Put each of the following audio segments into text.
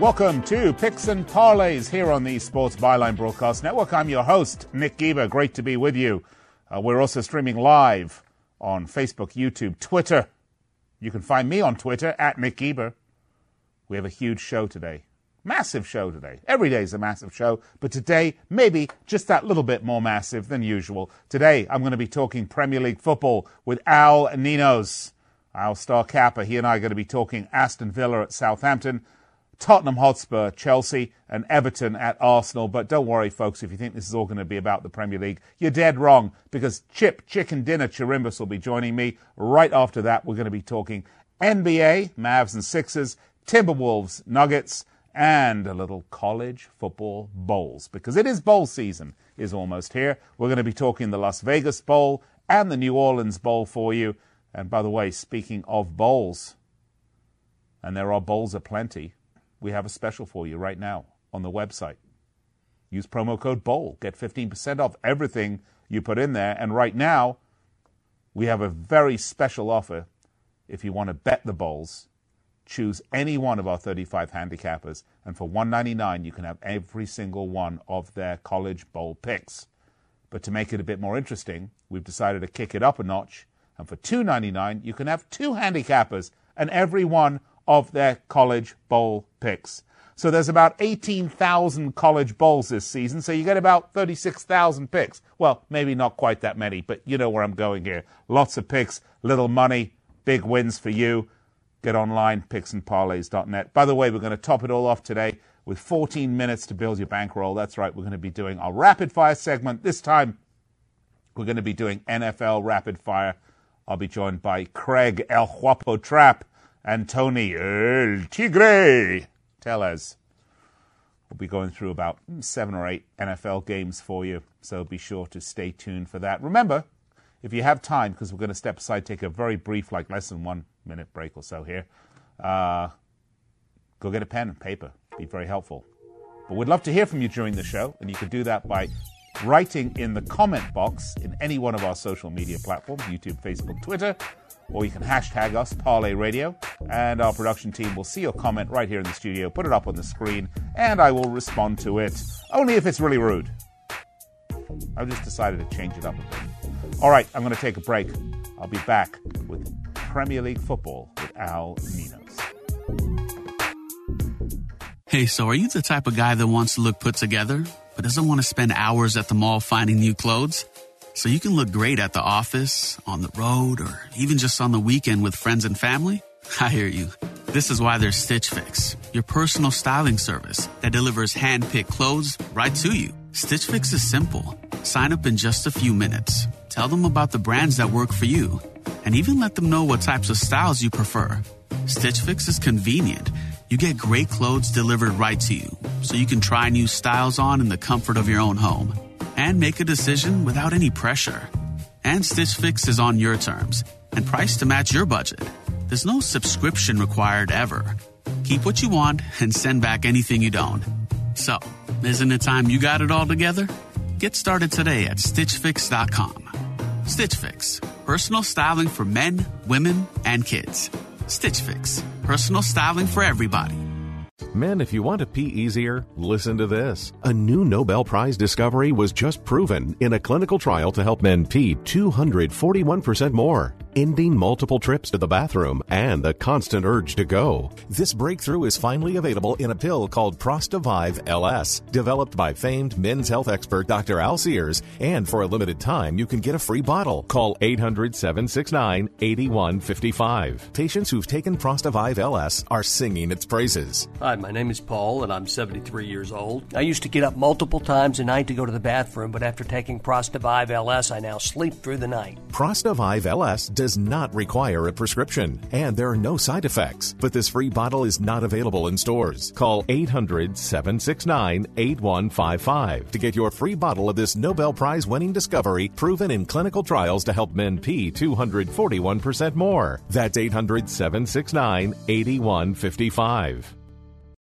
Welcome to Picks and Parlays here on the Sports Byline Broadcast Network. I'm your host, Nick Geber. Great to be with you. Uh, we're also streaming live on Facebook, YouTube, Twitter. You can find me on Twitter at Nick Geber. We have a huge show today. Massive show today. Every day is a massive show, but today, maybe just that little bit more massive than usual. Today, I'm going to be talking Premier League football with Al Ninos, our star capper. He and I are going to be talking Aston Villa at Southampton. Tottenham Hotspur, Chelsea, and Everton at Arsenal. But don't worry, folks, if you think this is all going to be about the Premier League, you're dead wrong because Chip Chicken Dinner Chirimbus will be joining me. Right after that, we're going to be talking NBA, Mavs and Sixers, Timberwolves, Nuggets, and a little college football bowls because it is bowl season is almost here. We're going to be talking the Las Vegas Bowl and the New Orleans Bowl for you. And by the way, speaking of bowls, and there are bowls aplenty, we have a special for you right now on the website. Use promo code BOWL. Get 15% off everything you put in there. And right now, we have a very special offer if you want to bet the bowls. Choose any one of our 35 handicappers, and for $1.99, you can have every single one of their college bowl picks. But to make it a bit more interesting, we've decided to kick it up a notch, and for $2.99, you can have two handicappers and every one of their college bowl picks. So there's about 18,000 college bowls this season, so you get about 36,000 picks. Well, maybe not quite that many, but you know where I'm going here. Lots of picks, little money, big wins for you. Get online, picksandparlays.net. By the way, we're going to top it all off today with 14 minutes to build your bankroll. That's right, we're going to be doing our rapid fire segment. This time, we're going to be doing NFL rapid fire. I'll be joined by Craig El Guapo Trap and Tony El Tigre Tellez. We'll be going through about seven or eight NFL games for you, so be sure to stay tuned for that. Remember, if you have time, because we're going to step aside, take a very brief, like less than one minute break or so here, uh, go get a pen and paper. Be very helpful. But we'd love to hear from you during the show, and you can do that by writing in the comment box in any one of our social media platforms YouTube, Facebook, Twitter or you can hashtag us, Parlay Radio, and our production team will see your comment right here in the studio, put it up on the screen, and I will respond to it, only if it's really rude. I've just decided to change it up a bit. All right, I'm going to take a break. I'll be back with Premier League football with Al Ninos. Hey, so are you the type of guy that wants to look put together, but doesn't want to spend hours at the mall finding new clothes? So you can look great at the office, on the road, or even just on the weekend with friends and family? I hear you. This is why there's Stitch Fix, your personal styling service that delivers hand-picked clothes right to you. Stitch Fix is simple. Sign up in just a few minutes. Tell them about the brands that work for you, and even let them know what types of styles you prefer. Stitch Fix is convenient. You get great clothes delivered right to you, so you can try new styles on in the comfort of your own home and make a decision without any pressure. And Stitch Fix is on your terms and priced to match your budget. There's no subscription required ever. Keep what you want and send back anything you don't. So, isn't it time you got it all together? Get started today at StitchFix.com. Stitch Fix, personal styling for men, women, and kids. Stitch Fix, personal styling for everybody. Men, if you want to pee easier, listen to this. A new Nobel Prize discovery was just proven in a clinical trial to help men pee 241% more ending multiple trips to the bathroom and the constant urge to go. This breakthrough is finally available in a pill called Prostavive LS, developed by famed men's health expert Dr. Al Sears, and for a limited time you can get a free bottle. Call 800-769-8155. Patients who've taken Prostavive LS are singing its praises. Hi, my name is Paul and I'm 73 years old. I used to get up multiple times a night to go to the bathroom, but after taking Prostavive LS, I now sleep through the night. Prostavive LS does not require a prescription, and there are no side effects. But this free bottle is not available in stores. Call 800 769 8155 to get your free bottle of this Nobel Prize winning discovery proven in clinical trials to help men pee 241% more. That's 800 769 8155.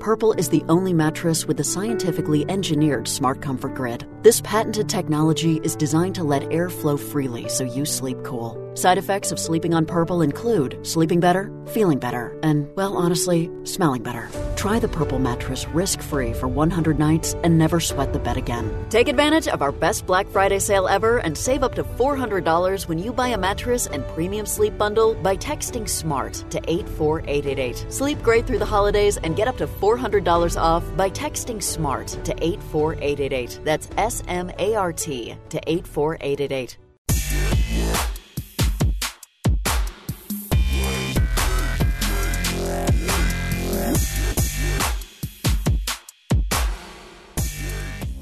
Purple is the only mattress with a scientifically engineered smart comfort grid. This patented technology is designed to let air flow freely so you sleep cool. Side effects of sleeping on Purple include sleeping better, feeling better, and, well, honestly, smelling better. Try the Purple mattress risk free for 100 nights and never sweat the bed again. Take advantage of our best Black Friday sale ever and save up to $400 when you buy a mattress and premium sleep bundle by texting SMART to 84888. Sleep great through the holidays and get up to $400 off by texting SMART to 84888. That's S M A R T to 84888.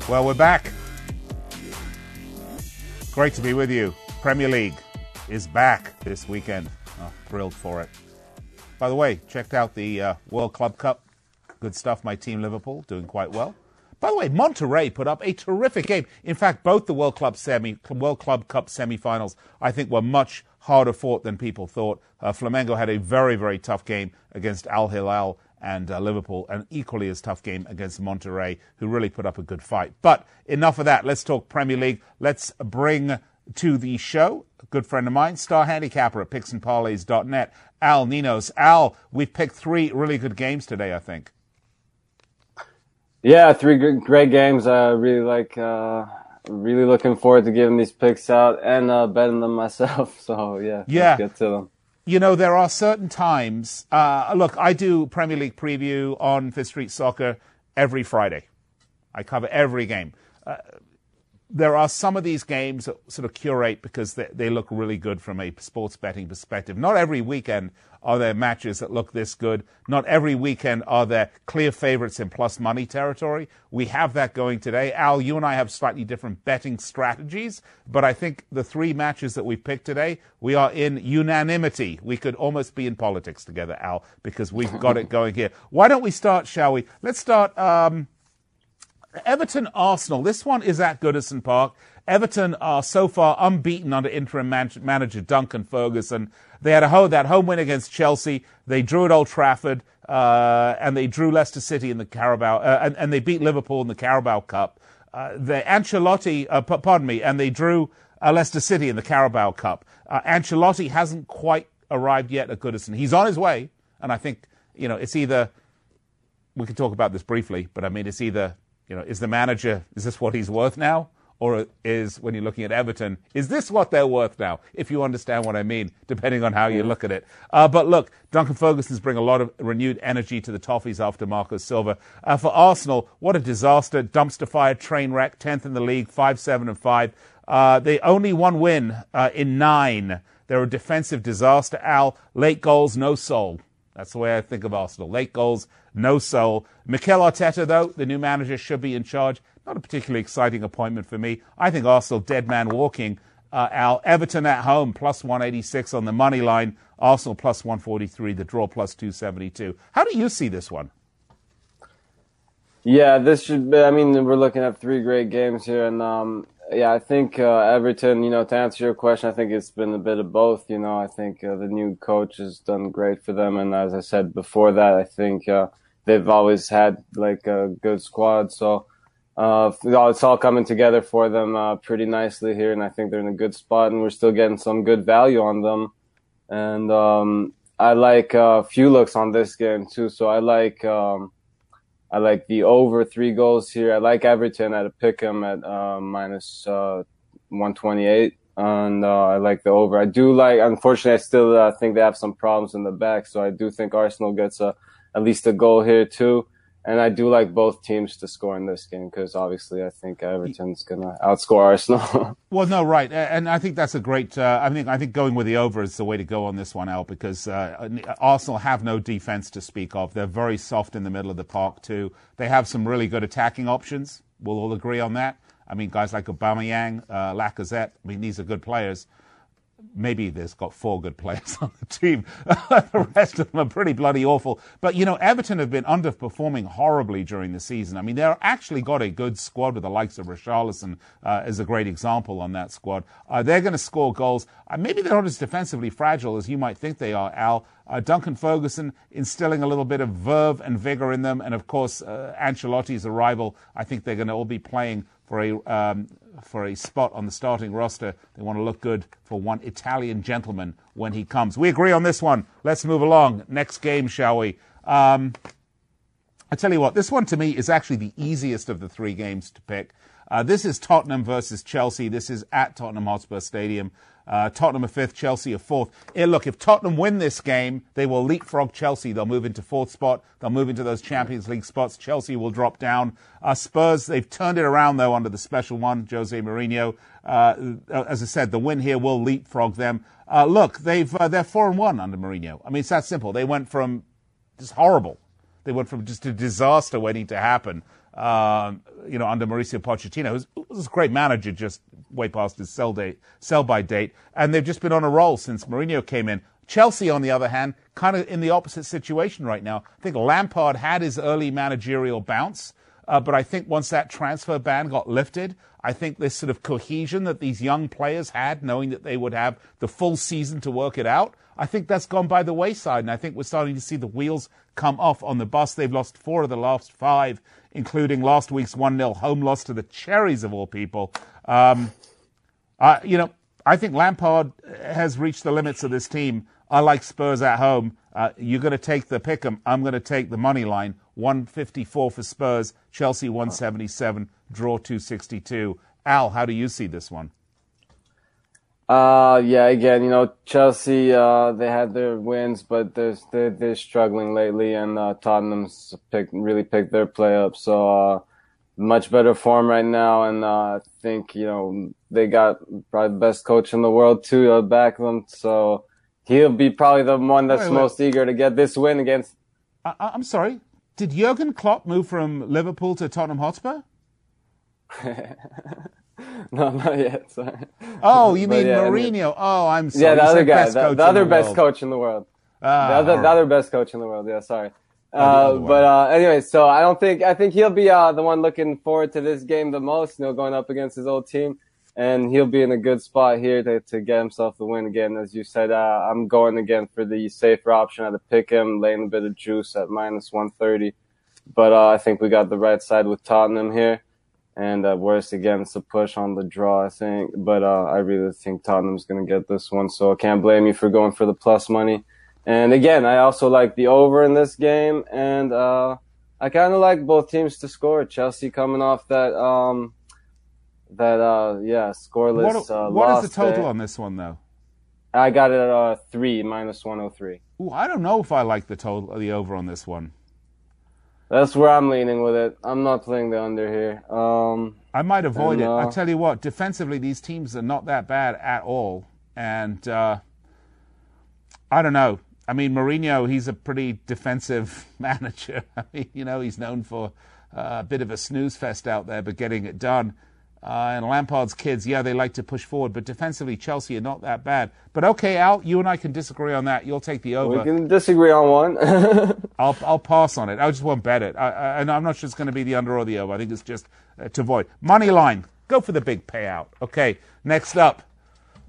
Well, we're back. Great to be with you. Premier League is back this weekend. Oh, thrilled for it. By the way, checked out the uh, World Club Cup. Good stuff. My team, Liverpool, doing quite well. By the way, Monterrey put up a terrific game. In fact, both the World Club semi, World Club Cup semi-finals, I think, were much harder fought than people thought. Uh, Flamengo had a very, very tough game against Al Hilal and uh, Liverpool, an equally as tough game against Monterrey, who really put up a good fight. But enough of that. Let's talk Premier League. Let's bring to the show a good friend of mine, star handicapper at picksandparlays.net, Al Ninos. Al, we've picked three really good games today, I think. Yeah, three good, great games. I really like. Uh, really looking forward to giving these picks out and uh, betting them myself. So yeah, yeah, get to them you know, there are certain times. Uh, look, I do Premier League preview on Fifth Street Soccer every Friday. I cover every game. Uh, there are some of these games that sort of curate because they, they look really good from a sports betting perspective. Not every weekend are there matches that look this good. Not every weekend are there clear favorites in plus money territory. We have that going today. Al, you and I have slightly different betting strategies, but I think the three matches that we picked today, we are in unanimity. We could almost be in politics together, Al, because we've got it going here. Why don't we start, shall we? Let's start. Um, Everton Arsenal. This one is at Goodison Park. Everton are so far unbeaten under interim man- manager Duncan Ferguson. They had a home, that home win against Chelsea. They drew at Old Trafford, uh, and they drew Leicester City in the Carabao, uh, and, and, they beat Liverpool in the Carabao Cup. Uh, the Ancelotti, uh, p- pardon me, and they drew uh, Leicester City in the Carabao Cup. Uh, Ancelotti hasn't quite arrived yet at Goodison. He's on his way, and I think you know it's either we can talk about this briefly, but I mean it's either you know, is the manager, is this what he's worth now? Or is, when you're looking at Everton, is this what they're worth now? If you understand what I mean, depending on how you look at it. Uh, but look, Duncan Ferguson's bring a lot of renewed energy to the Toffees after Marco Silva. Uh, for Arsenal, what a disaster. Dumpster fire, train wreck, 10th in the league, 5 7 and 5. Uh, they only one win uh, in nine. They're a defensive disaster. Al, late goals, no soul. That's the way I think of Arsenal. Late goals, no soul. Mikel Arteta, though, the new manager, should be in charge. Not a particularly exciting appointment for me. I think Arsenal dead man walking. Uh, Al Everton at home plus 186 on the money line. Arsenal plus 143. The draw plus 272. How do you see this one? Yeah, this should be. I mean, we're looking at three great games here, and um, yeah, I think uh, Everton. You know, to answer your question, I think it's been a bit of both. You know, I think uh, the new coach has done great for them, and as I said before that, I think uh, they've always had like a good squad. So uh, it's all coming together for them uh, pretty nicely here, and I think they're in a good spot, and we're still getting some good value on them. And um, I like a uh, few looks on this game too. So I like. Um, I like the over three goals here. I like Everton at a pick 'em at uh, minus, uh, 128. And uh, I like the over. I do like, unfortunately, I still uh, think they have some problems in the back. So I do think Arsenal gets a, at least a goal here, too. And I do like both teams to score in this game because obviously I think Everton's going to outscore Arsenal. well, no, right, and I think that's a great. Uh, I think I think going with the over is the way to go on this one, Al, because uh, Arsenal have no defense to speak of. They're very soft in the middle of the park too. They have some really good attacking options. We'll all agree on that. I mean, guys like Aubameyang, uh, Lacazette. I mean, these are good players maybe there's got four good players on the team. the rest of them are pretty bloody awful. But, you know, Everton have been underperforming horribly during the season. I mean, they've actually got a good squad with the likes of Richarlison uh, as a great example on that squad. Uh, they're going to score goals. Uh, maybe they're not as defensively fragile as you might think they are, Al. Uh, Duncan Ferguson instilling a little bit of verve and vigor in them. And, of course, uh, Ancelotti's arrival, I think they're going to all be playing for a um, for a spot on the starting roster. They want to look good for one Italian gentleman when he comes. We agree on this one. Let's move along. Next game, shall we? Um, I tell you what, this one to me is actually the easiest of the three games to pick. Uh, this is Tottenham versus Chelsea. This is at Tottenham Hotspur Stadium. Uh, Tottenham are fifth, Chelsea are fourth. Eh, look, if Tottenham win this game, they will leapfrog Chelsea. They'll move into fourth spot. They'll move into those Champions League spots. Chelsea will drop down. Uh, Spurs, they've turned it around though under the special one, Jose Mourinho. Uh, as I said, the win here will leapfrog them. Uh, look, they've uh, they're four and one under Mourinho. I mean, it's that simple. They went from just horrible. They went from just a disaster waiting to happen um, you know, under Mauricio Pochettino, who's, who's a great manager, just way past his sell date, sell by date, and they've just been on a roll since Mourinho came in. Chelsea, on the other hand, kind of in the opposite situation right now. I think Lampard had his early managerial bounce, uh, but I think once that transfer ban got lifted, I think this sort of cohesion that these young players had, knowing that they would have the full season to work it out, I think that's gone by the wayside. And I think we're starting to see the wheels come off on the bus. They've lost four of the last five including last week's 1 0 home loss to the Cherries, of all people. Um, you know, I think Lampard has reached the limits of this team. I like Spurs at home. Uh, you're going to take the pick 'em. I'm going to take the money line. 154 for Spurs, Chelsea 177, draw 262. Al, how do you see this one? Uh, yeah, again, you know, Chelsea, uh, they had their wins, but they're, they're, they're struggling lately and, uh, Tottenham's picked, really picked their play up. So, uh, much better form right now. And, uh, I think, you know, they got probably the best coach in the world too, to back them. So he'll be probably the one that's wait, wait. most eager to get this win against. I, I'm sorry. Did Jurgen Klopp move from Liverpool to Tottenham Hotspur? no, not yet. Sorry. Oh, you mean yeah, Mourinho? Oh, I'm sorry. Yeah, the other guy, the, the other best world. coach in the world. Ah, the, other, the other best coach in the world. Yeah, sorry. Uh, but uh, anyway, so I don't think I think he'll be uh, the one looking forward to this game the most. You know, going up against his old team, and he'll be in a good spot here to, to get himself the win again. As you said, uh, I'm going again for the safer option at the pick him, laying a bit of juice at minus 130. But uh, I think we got the right side with Tottenham here and uh, worst again, it's a push on the draw, I think. But uh, I really think Tottenham's going to get this one, so I can't blame you for going for the plus money. And again, I also like the over in this game, and uh, I kind of like both teams to score. Chelsea coming off that, um, that uh, yeah, scoreless. What, uh, what is the total day. on this one, though? I got it at uh, three minus one hundred oh three. Ooh, I don't know if I like the total, the over on this one. That's where I'm leaning with it. I'm not playing the under here. Um, I might avoid and, uh, it. I tell you what, defensively, these teams are not that bad at all. And uh, I don't know. I mean, Mourinho, he's a pretty defensive manager. I mean, you know, he's known for uh, a bit of a snooze fest out there, but getting it done. Uh, and Lampard's kids, yeah, they like to push forward, but defensively, Chelsea are not that bad. But okay, Al, you and I can disagree on that. You'll take the over. We can disagree on one. I'll I'll pass on it. I just won't bet it, I, I, and I'm not sure it's going to be the under or the over. I think it's just uh, to avoid money line. Go for the big payout. Okay, next up.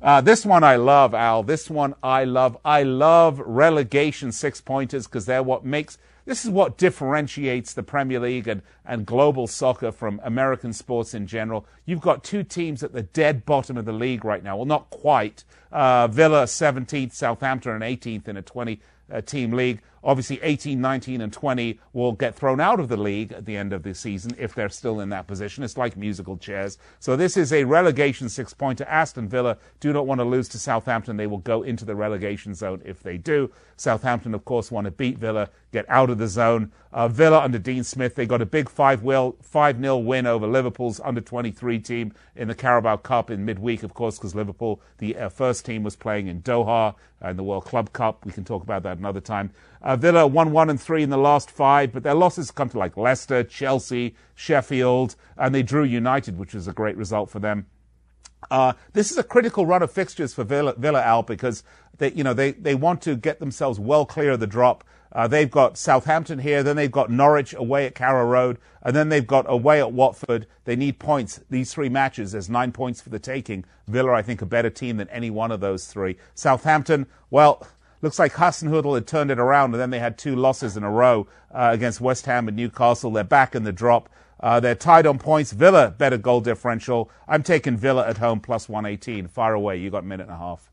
Uh, this one I love, Al. This one I love. I love relegation six pointers because they're what makes this is what differentiates the Premier League and, and global soccer from American sports in general. You've got two teams at the dead bottom of the league right now. Well, not quite. Uh, Villa 17th, Southampton and 18th in a 20 uh, team league. Obviously, 18, 19, and 20 will get thrown out of the league at the end of the season if they're still in that position. It's like musical chairs. So this is a relegation six pointer. Aston Villa do not want to lose to Southampton. They will go into the relegation zone if they do. Southampton, of course, want to beat Villa, get out of the zone. Uh, Villa under Dean Smith, they got a big 5 0 win over Liverpool's under 23 team in the Carabao Cup in midweek, of course, because Liverpool, the uh, first team, was playing in Doha in the World Club Cup. We can talk about that another time. Uh, Villa won 1 and 3 in the last five, but their losses come to like Leicester, Chelsea, Sheffield, and they drew United, which was a great result for them. Uh, this is a critical run of fixtures for Villa, Villa Al because they, you know, they, they want to get themselves well clear of the drop. Uh, they've got Southampton here, then they've got Norwich away at Carrow Road, and then they've got away at Watford. They need points. These three matches, there's nine points for the taking. Villa, I think, a better team than any one of those three. Southampton, well, looks like Hasenhüttl had turned it around, and then they had two losses in a row uh, against West Ham and Newcastle. They're back in the drop. Uh, they're tied on points. Villa better goal differential. I'm taking Villa at home plus 118. Far away. You got a minute and a half.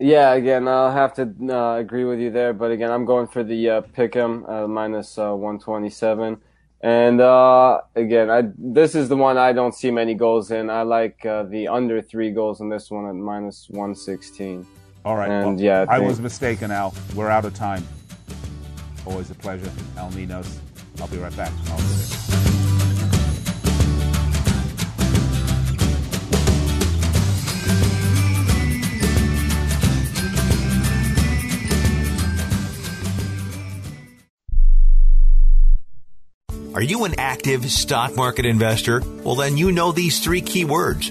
Yeah, again, I'll have to uh, agree with you there, but again, I'm going for the uh, pick'em uh, minus, uh, 127. And uh, again, I, this is the one I don't see many goals in. I like uh, the under three goals in this one at minus 116. All right. And well, yeah, I, I was mistaken, Al. We're out of time. Always a pleasure. Al Ninos. I'll be right back. I'll be there. Are you an active stock market investor? Well, then you know these three key words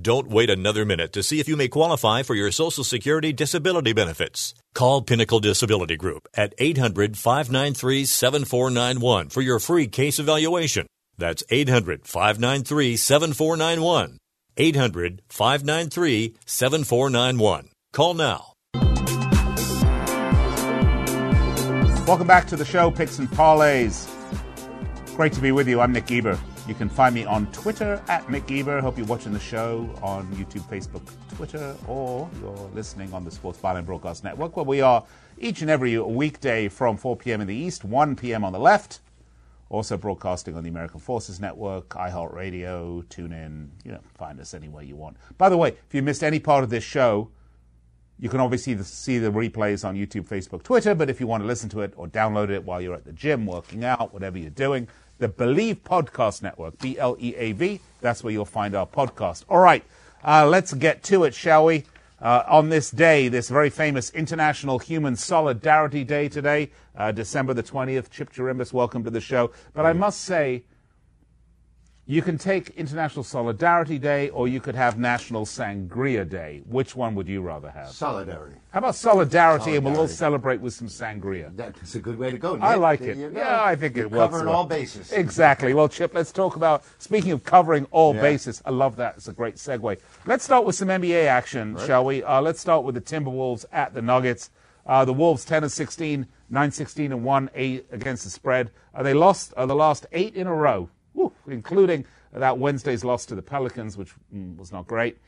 Don't wait another minute to see if you may qualify for your Social Security disability benefits. Call Pinnacle Disability Group at 800 593 7491 for your free case evaluation. That's 800 593 7491. 800 593 7491. Call now. Welcome back to the show, Picks and Parlays. Great to be with you. I'm Nick Geber. You can find me on Twitter at Nick Geber. Hope you're watching the show on YouTube, Facebook, Twitter, or you're listening on the Sports Byline Broadcast Network, where we are each and every weekday from 4 p.m. in the East, 1 p.m. on the left. Also broadcasting on the American Forces Network, iHeartRadio, TuneIn. You know, find us anywhere you want. By the way, if you missed any part of this show, you can obviously see the replays on YouTube, Facebook, Twitter, but if you want to listen to it or download it while you're at the gym, working out, whatever you're doing, the Bleav Podcast Network, B L E A V, that's where you'll find our podcast. All right, uh, let's get to it, shall we? Uh, on this day, this very famous International Human Solidarity Day today, uh, December the 20th. Chip Chirimbus, welcome to the show. But I must say, you can take International Solidarity Day or you could have National Sangria Day. Which one would you rather have? Solidarity. How about Solidarity, and we'll all celebrate with some sangria? That's a good way to go. I like There it. Yeah, I think You're it works. Covering well. all bases. Exactly. Well, Chip, let's talk about, speaking of covering all Yeah. bases, I love that. It's a great segue. Let's start with some NBA action, shall we? Uh, let's start with the Timberwolves at the Nuggets. Uh, the Wolves 10 and 16, 9 16 and 1 8 against the spread. Uh, they lost uh, the last eight in a row, Woo, including that Wednesday's loss to the Pelicans, which mm, was not great.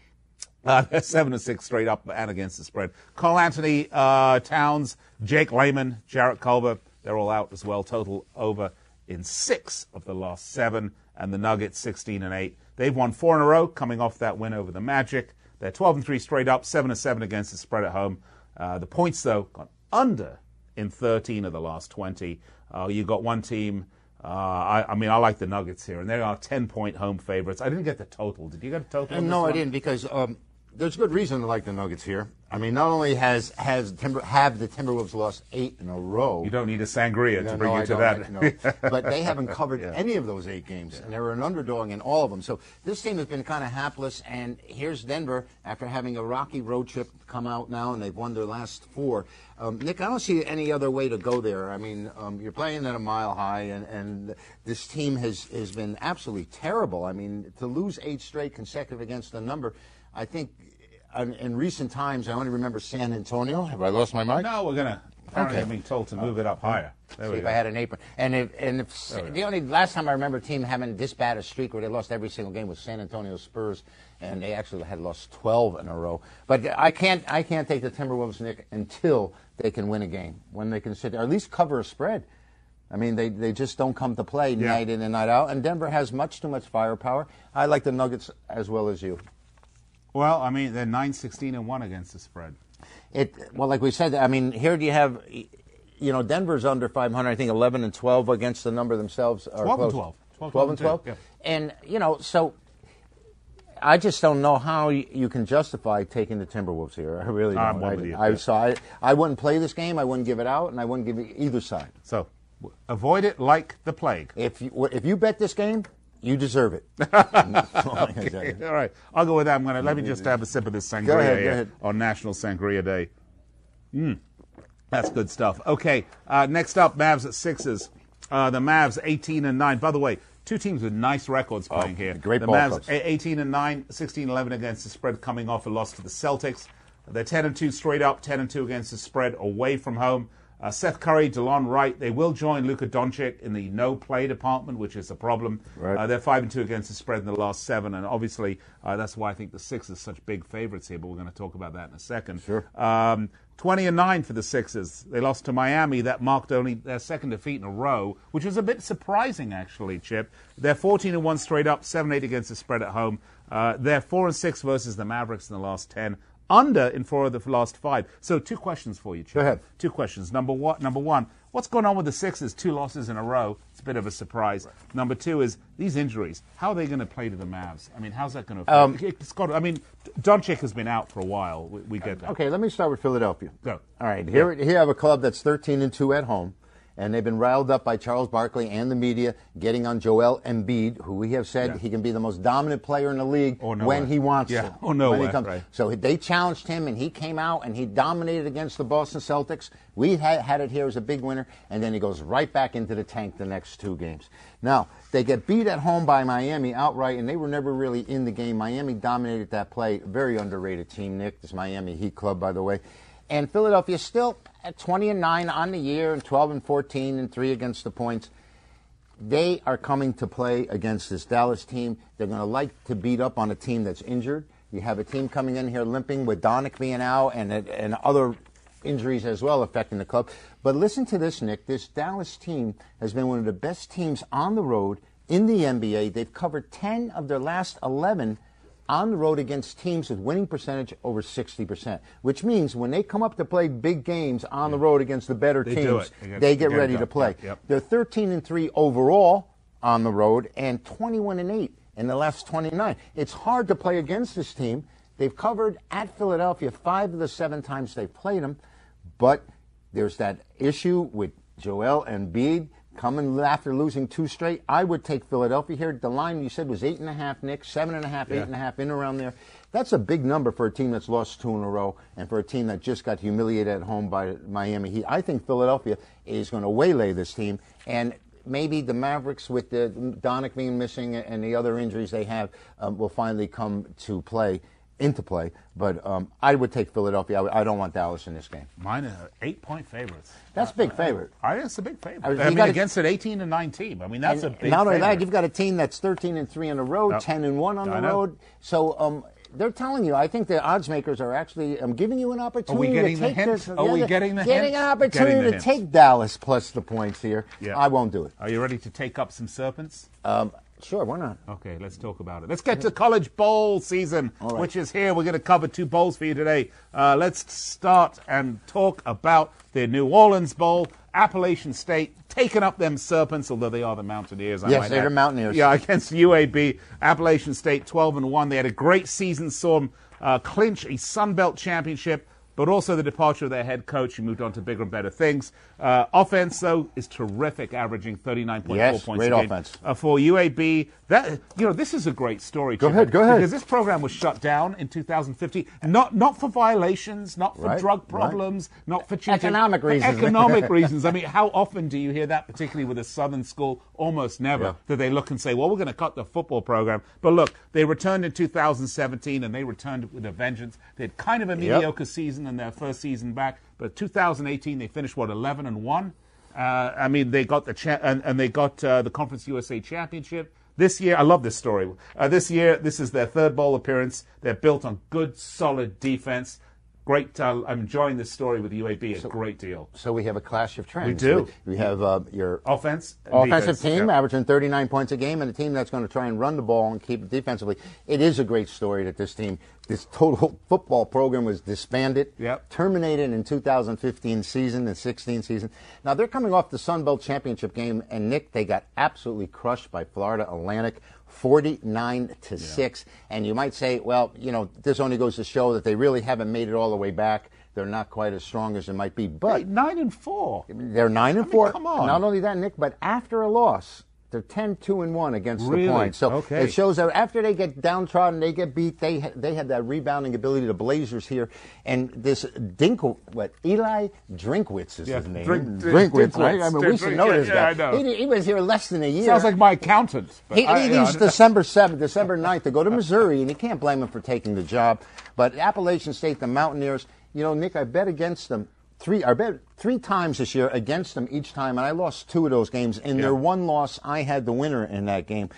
Uh, seven and six straight up and against the spread. Karl-Anthony uh, Towns, Jake Layman, Jarrett Culver, they're all out as well. Total over in six of the last seven, and the Nuggets 16 and eight. They've won four in a row, coming off that win over the Magic. They're 12 and three straight up, seven and seven against the spread at home. Uh, the points though gone under in 13 of the last 20. Uh, you got one team. Uh, I, I mean, I like the Nuggets here, and they are 10 point home favorites. I didn't get the total. Did you get a total? Uh, no, I didn't because um, there's good reason to like the Nuggets here. I mean, not only has has Timber have the Timberwolves lost eight in a row. You don't need a sangria to bring no, you to that. no. but they haven't covered any of those eight games, and they were an underdog in all of them. So this team has been kind of hapless. And here's Denver after having a rocky road trip come out now, and they've won their last four. Um, Nick, I don't see any other way to go there. I mean, um, you're playing at a mile high, and, and this team has has been absolutely terrible. I mean, to lose eight straight consecutive against the number, I think. In in recent times, I only remember San Antonio. Have I lost my mic? no, we're gonna. Apparently, Okay. I'm being told to move it up higher. There See if go. I had an apron. And if and if the only last time I remember a team having this bad a streak where they lost every single game was San Antonio Spurs, and they actually had lost 12 in a row. But I can't I can't take the Timberwolves Nick until they can win a game when they can sit there or at least cover a spread. I mean, they, they just don't come to play Yeah. night in and night out. And Denver has much too much firepower. I like the Nuggets as well as you. Well, I mean, they're 9 16 and 1 against the spread. It well, like we said, I mean, here do you have, you know, Denver's under 500. I think 11 and 12 against the number themselves. Are 12 and close. 12. 12, 12 and and 12. 12, And you know, so I just don't know how you can justify taking the Timberwolves here. I really don't. I, with you, I, yeah. so I, I wouldn't play this game. I wouldn't give it out, and I wouldn't give it either side. So avoid it like the plague. If you if you bet this game, you deserve it. That's all I can tell you. All right, I'll go with that. I'm gonna let me just have a sip of this sangria Go ahead, go ahead. on National Sangria Day. Mm, that's good stuff. Okay, uh, next up, Mavs at sixes. Uh, the Mavs 18 and 9. By the way, two teams with nice records playing here. Oh, great the ball Mavs clubs. 18 and 9, 16 11 against the spread, coming off a loss to the Celtics. They're 10 and 2 straight up, 10 and 2 against the spread away from home. Uh, Seth Curry, Delon Wright, they will join Luka Doncic in the no play department, which is a problem. Right. Uh, they're 5 and 2 against the spread in the last seven, and obviously uh, that's why I think the Sixers are such big favorites here, but we're going to talk about that in a second. Sure. Um, 20 and 9 for the Sixers. They lost to Miami. That marked only their second defeat in a row, which was a bit surprising, actually, Chip. They're 14 and 1 straight up, 7 8 against the spread at home. Uh, they're 4 and 6 versus the Mavericks in the last 10. Under in four of the last five. So, two questions for you, Chip. Go ahead. Two questions. Number one, number one, what's going on with the Sixers? Two losses in a row. It's a bit of a surprise. Number two is these injuries. How are they going to play to the Mavs? I mean, how's that going to affect? Um, it's got. I mean, Doncic has been out for a while. We, we get that. Okay, let me start with Philadelphia. Go. All right, here here you have a club that's 13 and 2 at home, and they've been riled up by Charles Barkley and the media getting on Joel Embiid, who we have said Yeah. he can be the most dominant player in the league oh, Or when nowhere. he wants Yeah, to. Oh, nowhere, he comes- right. So they challenged him, and he came out and he dominated against the Boston Celtics. We had, had it here as a big winner, and then he goes right back into the tank the next two games. Now they get beat at home by Miami outright, and they were never really in the game. Miami dominated that play. Very underrated team, Nick. This Miami Heat club, by the way. And Philadelphia still at 20 and 9 on the year, and 12 and 14 and 3 against the points they are coming to play against this Dallas team. They're going to like to beat up on a team that's injured. You have a team coming in here limping with Donick being out and, and other injuries as well affecting the club. But listen to this, Nick. This Dallas team has been one of the best teams on the road in the NBA. They've covered 10 of their last 11 on the road against teams with winning percentage over 60%, which means when they come up to play big games on the road against the better They teams. They get- they get ready to play. Yep. They're 13 and 3 overall on the road and 21 and 8 in the last 29. It's hard to play against this team. They've covered at Philadelphia five of the seven times they've played them, but there's that issue with Joel Embiid coming after losing two straight. I would take Philadelphia here. The line you said was eight and a half, Nick, seven and a half, eight Yeah. and a half, in around there. That's a big number for a team that's lost two in a row and for a team that just got humiliated at home by Miami Heat. I think Philadelphia is going to waylay this team and maybe the Mavericks with the Donick being missing and the other injuries they have um, will finally come to play into play. But um, I would take Philadelphia. I, I don't want Dallas in this game. Mine are eight point favorites. That's a big favorite. I think it's a big favorite. I I, mean, you mean, gotta- against an 18 and 9 team. I mean, that's a big Not only that, you've got a team that's 13 and 3 on the road, Yep. 10 and 1 on I the know. road. So um, they're telling you, I think the odds makers are actually um, giving you an opportunity getting to the take hint? this. Are we getting the Getting hint? an opportunity Getting the to hint. take Dallas plus the points here. Yeah. I won't do it. Are you ready to take up some serpents? Um, sure, why not? Okay, let's talk about it. Let's get to college bowl season, right. which is here. We're going to cover two bowls for you today. Uh, let's start and talk about the New Orleans Bowl. Appalachian State taking up them serpents, although they are the Mountaineers. I Yes, they're add. the Mountaineers. Yeah, against UAB. Appalachian State 12 and 1. They had a great season, saw them uh, clinch a Sun Belt championship, but also the departure of their head coach, who moved on to bigger and better things. Uh, offense, though, is terrific, averaging 39.4 Yes, points great a game. offense. Uh, for UAB. That you know, this is a great story. Go Chip, ahead, go ahead. Because this program was shut down in 2015, not not for violations, not for Right, drug right. problems, not for cheating. Economic reasons. Economic reasons. I mean, how often do you hear that, particularly with a southern school? Almost never. Yeah. That they look and say, "Well, we're going to cut the football program." But look, they returned in 2017, and they returned with a vengeance. They had kind of a mediocre season in their first season back, but 2018 they finished what 11 and one. Uh, I mean, they got the cha- and, and they got uh, the Conference USA championship. This year, I love this story. Uh, this year, this is their third bowl appearance. They're built on good, solid defense. Great. Uh, I'm enjoying this story with UAB a great deal. So we have a clash of trends. We do. We, we have uh, your Offense, offensive defense, team yeah. averaging 39 points a game and a team that's going to try and run the ball and keep it defensively. It is a great story that this team, this total football program was disbanded, Yep. terminated in 2015 season and 16 season. Now they're coming off the Sun Belt championship game and Nick, they got absolutely crushed by Florida Atlantic. 49 to 6 and you might say well you know this only goes to show that they really haven't made it all the way back they're not quite as strong as it might be but Hey, nine and four. they're nine and mean, four. come on. Not only that, Nick, but after a loss, they're 10 2 and 1 against Really? the point. So Okay. it shows that after they get downtrodden, they get beat, they ha- they have that rebounding ability. The Blazers here. And this Dinkle, what, Eli Drinkwitz is Yeah, his name. Drink- Drink- Drinkwitz, right? I mean, we should know yeah, this yeah, guy. Know. He, he was here less than a year. Sounds like my accountant. He, I- he leaves December 7th, December 9th to go to Missouri, and you can't blame him for taking the job. But Appalachian State, the Mountaineers, you know, Nick, I bet against them three. I bet three times this year against them each time, and I lost two of those games. In their one loss, I had the winner in that game.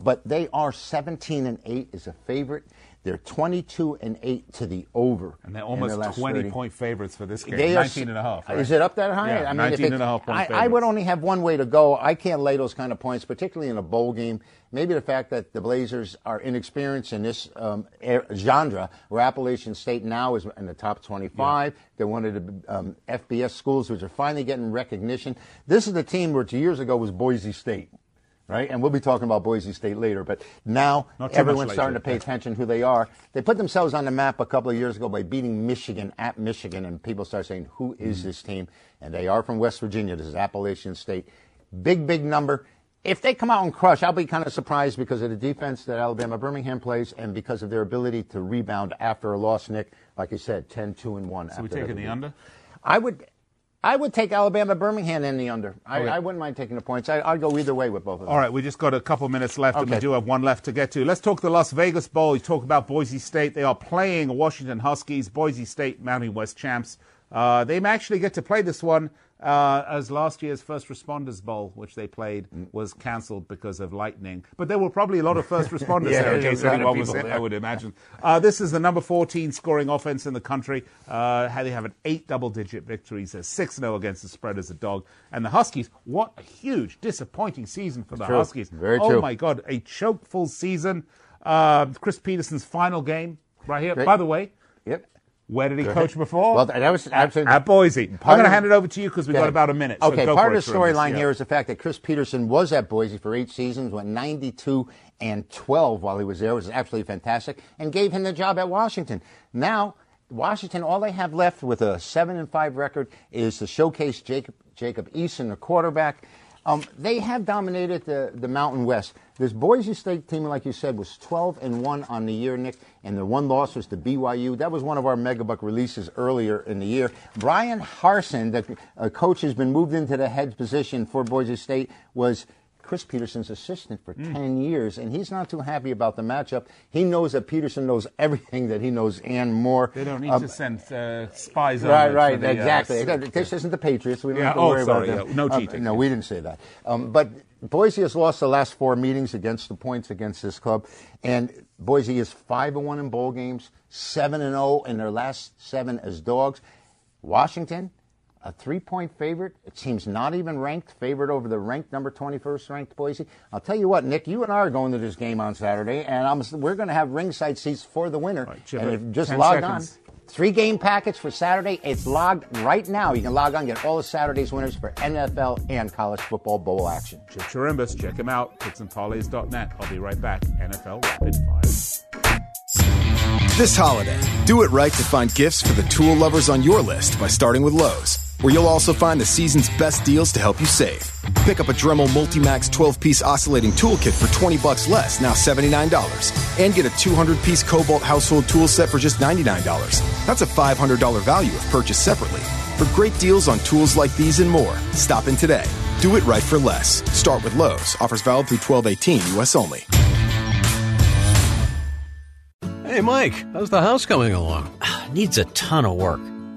But they are 17 and 8 is a favorite. They're 22 and 8 to the over. And they're almost their 20 30. point favorites for this game. They are- and a half. right? Is it up that high? Yeah, I mean, 19 it- and a half point I, I would only have one way to go. I can't lay those kind of points, particularly in a bowl game. Maybe the fact that the Blazers are inexperienced in this um, genre, where Appalachian State now is in the top 25. They're one of the um, FBS schools which are finally getting recognition. This is the team which years ago was Boise State. Right? And we'll be talking about Boise State later. But now everyone's starting to pay attention who they are. They put themselves on the map a couple of years ago by beating Michigan at Michigan, and people start saying, "Who is mm-hmm. this team?" And they are from West Virginia. This is Appalachian State. Big, big number. If they come out and crush, I'll be kind of surprised because of the defense that Alabama Birmingham plays and because of their ability to rebound after a loss, Nick. Like you said, 10 2 and 1. So we taking the under? I would. I would take Alabama Birmingham in the under. I, Okay. I wouldn't mind taking the points. I, I'd go either way with both of them. All right, we just got a couple minutes left, and we do have one left to get to. Let's talk the Las Vegas Bowl. You talk about Boise State. They are playing Washington Huskies. Boise State, Mountain West champs. Uh, they actually get to play this one uh, as last year's First Responders Bowl, which they played, was cancelled because of lightning. But there were probably a lot of first responders Yeah, there, in case was a lot of anyone was there, there. I would imagine. Uh, this is the number 14 scoring offense in the country. Uh, they have an eight double-digit victories, a 6-0 against the spread as a dog. And the Huskies, what a huge, disappointing season for the True. Huskies. Very oh true. my God, a choke full season. Uh, Chris Petersen's final game right here. Great. By the way, Yep. Where did he coach before? Well, that was absolutely at Boise. I'm going to hand it over to you because we've got about a minute. Okay, go part of the storyline Yeah. here is the fact that Chris Petersen was at Boise for eight seasons, went 92 and 12 while he was there, which was absolutely fantastic, and gave him the job at Washington. Now, Washington, all they have left with a seven and five record is to showcase Jacob Jacob Eason, the quarterback. Um, they have dominated the, the Mountain West. This Boise State team, like you said, was 12 and 1 on the year, Nick, and the one loss was to BYU. That was one of our Megabuck releases earlier in the year. Bryan Harsin, the uh, coach, has been moved into the head position for Boise State, was Chris Petersen's assistant for Hmm. 10 years, and he's not too happy about the matchup. He knows that Petersen knows everything that he knows and more. They don't need Um, to send uh, spies Right, right, the, uh, exactly. s- this isn't the Patriots. We don't Yeah, have to oh, worry sorry, about them. yeah, no Um, cheating. no, we didn't say that. Um, but Boise has lost the last four meetings against the points against this club, and Boise is five and one in bowl games, seven and zero in their last seven as dogs. Washington. A three-point favorite. It seems not even ranked. Favorite over the ranked number 21st ranked Boise. I'll tell you what, Nick. You and I are going to this game on Saturday, and I'm, we're going to have ringside seats for the winner. Chip, and uh, if just log seconds. on. Three game package for Saturday. It's logged right now. You can log on, get all the Saturday's winners for NFL and college football bowl action. Chip Chirimbus, check him out. Picksandparlays.net. I'll be right back. NFL Rapid Fire. This holiday, do it right to find gifts for the tool lovers on your list by starting with Lowe's, where you'll also find the season's best deals to help you save. Pick up a Dremel Multimax 12-piece oscillating toolkit for 20 bucks less, now $79, and get a 200-piece Kobalt household tool set for just $99. That's a $500 value if purchased separately. For great deals on tools like these and more, stop in today. Do it right for less. Start with Lowe's. Offers valid through 1218 U.S. only. Hey, Mike, how's the house coming along? Needs a ton of work.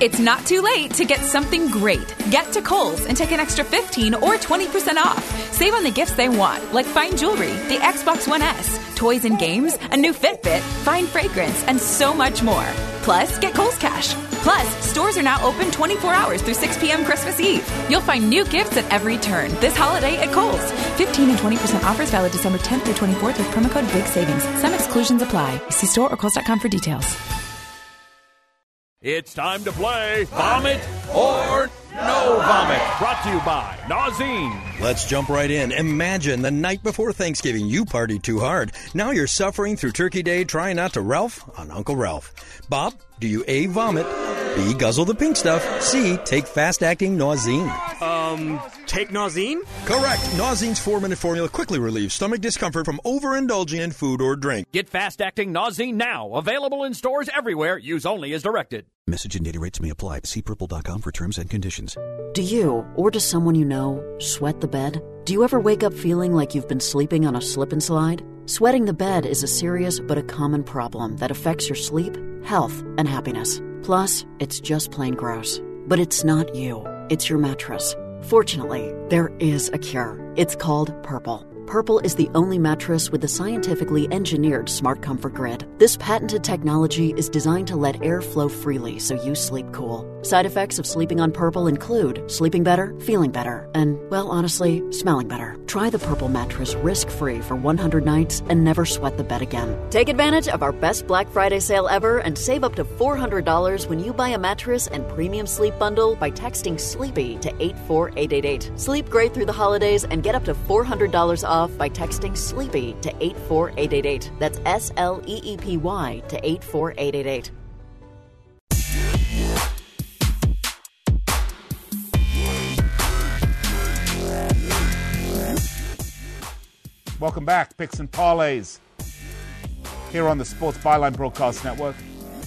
It's not too late to get something great. Get to Kohl's and take an extra 15 or 20% off. Save on the gifts they want, like fine jewelry, the Xbox One S, toys and games, a new Fitbit, fine fragrance, and so much more. Plus, get Kohl's Cash. Plus, stores are now open 24 hours through 6 p.m. Christmas Eve. You'll find new gifts at every turn this holiday at Kohl's. 15 and 20% offers valid December 10th through 24th with promo code BIG SAVINGS. Some exclusions apply. See store or Kohl's.com for details. It's time to play Vomit or No Vomit. Brought to you by Nauzene. Let's jump right in. Imagine the night before Thanksgiving you partied too hard. Now you're suffering through Turkey Day trying not to Ralph on Uncle Ralph. Bob, do you A, vomit, B, guzzle the pink stuff, C, take fast acting Nauzene? Um, take Nauzene? Correct. Nauzene's four minute formula quickly relieves stomach discomfort from overindulging in food or drink. Get fast acting Nauzene now. Available in stores everywhere. Use only as directed. Message and data rates may apply. See purple.com for terms and conditions. Do you, or does someone you know, sweat the bed? Do you ever wake up feeling like you've been sleeping on a slip and slide? Sweating the bed is a serious but a common problem that affects your sleep, health, and happiness. Plus, it's just plain gross. But it's not you, it's your mattress. Fortunately, there is a cure. It's called Purple. Purple is the only mattress with the scientifically engineered Smart Comfort Grid. This patented technology is designed to let air flow freely so you sleep cool. Side effects of sleeping on Purple include sleeping better, feeling better, and, well, honestly, smelling better. Try the Purple mattress risk free for 100 nights and never sweat the bed again. Take advantage of our best Black Friday sale ever and save up to $400 when you buy a mattress and premium sleep bundle by texting SLEEPY to 84888. Sleep great through the holidays and get up to $400 off by texting SLEEPY to 84888. That's S L E E P Y to 84888. Welcome back, Picks and Parlays. Here on the Sports Byline Broadcast Network.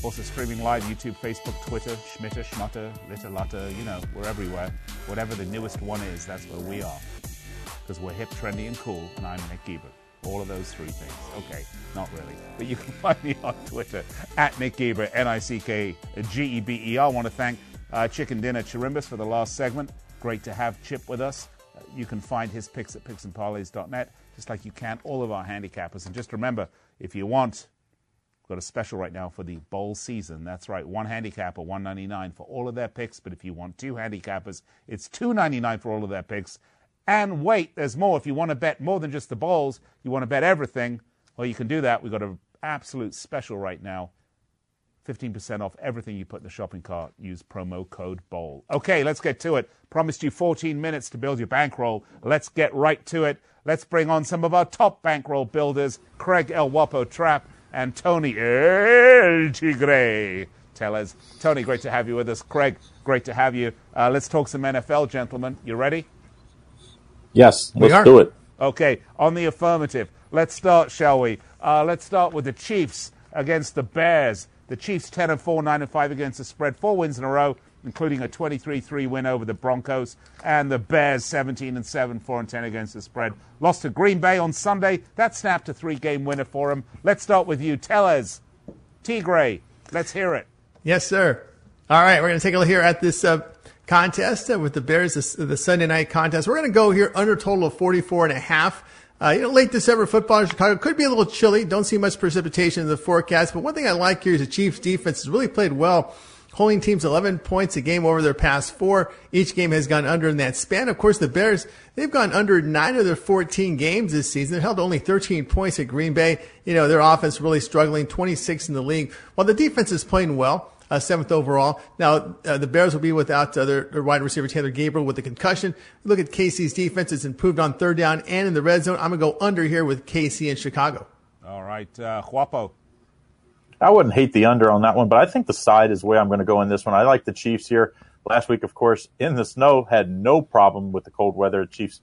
Also streaming live YouTube, Facebook, Twitter, Schmitter, Schmutter, Litter, Lutter, you know, we're everywhere. Whatever the newest one is, that's where we are. Because we're hip, trendy, and cool, and I'm Nick Geber. All of those three things. Okay, not really. But you can find me on Twitter at Nick Geber, N I C K G E B E. I want to thank uh, Chicken Dinner Chirimbus for the last segment. Great to have Chip with us. Uh, you can find his picks at picksandparlays.net, just like you can all of our handicappers. And just remember, if you want, got a special right now for the bowl season. That's right, one handicapper, one ninety nine for all of their picks. But if you want two handicappers, it's two ninety nine for all of their picks. And wait, there's more. If you want to bet more than just the bowls, you want to bet everything, well, you can do that. We've got an absolute special right now 15% off everything you put in the shopping cart. Use promo code BOWL. Okay, let's get to it. Promised you 14 minutes to build your bankroll. Let's get right to it. Let's bring on some of our top bankroll builders Craig El Guapo Trapp and Tony El Tigre. Tell us. Tony, great to have you with us. Craig, great to have you. Uh, let's talk some NFL, gentlemen. You ready? Yes, We let's are. do it. Okay, on the affirmative. Let's start, shall we? Uh, let's start with the Chiefs against the Bears. The Chiefs 10 and 4, 9 and 5 against the spread, four wins in a row, including a 23-3 win over the Broncos, and the Bears 17 and 7, 4 and 10 against the spread. Lost to Green Bay on Sunday. That snapped a three-game winner for them. Let's start with you, Tellez. Tigre, let's hear it. Yes, sir. All right, we're going to take a look here at this uh, contest uh, with the Bears, the, Sunday night contest. We're going to go here under total of 44 and a half. Uh, you know, late December football in Chicago could be a little chilly. Don't see much precipitation in the forecast. But one thing I like here is the Chiefs defense has really played well, holding teams 11 points a game over their past four. Each game has gone under in that span. Of course, the Bears, they've gone under nine of their 14 games this season. They've held only 13 points at Green Bay. You know, their offense really struggling, 26 in the league. While the defense is playing well, uh, seventh overall. Now, uh, the Bears will be without uh, their, their wide receiver Taylor Gabriel with the concussion. Look at KC's defense. It's improved on third down and in the red zone. I'm going to go under here with KC in Chicago. All right, uh, Guapo. I wouldn't hate the under on that one, but I think the side is where I'm going to go in this one. I like the Chiefs here. Last week, of course, in the snow, had no problem with the cold weather. Chiefs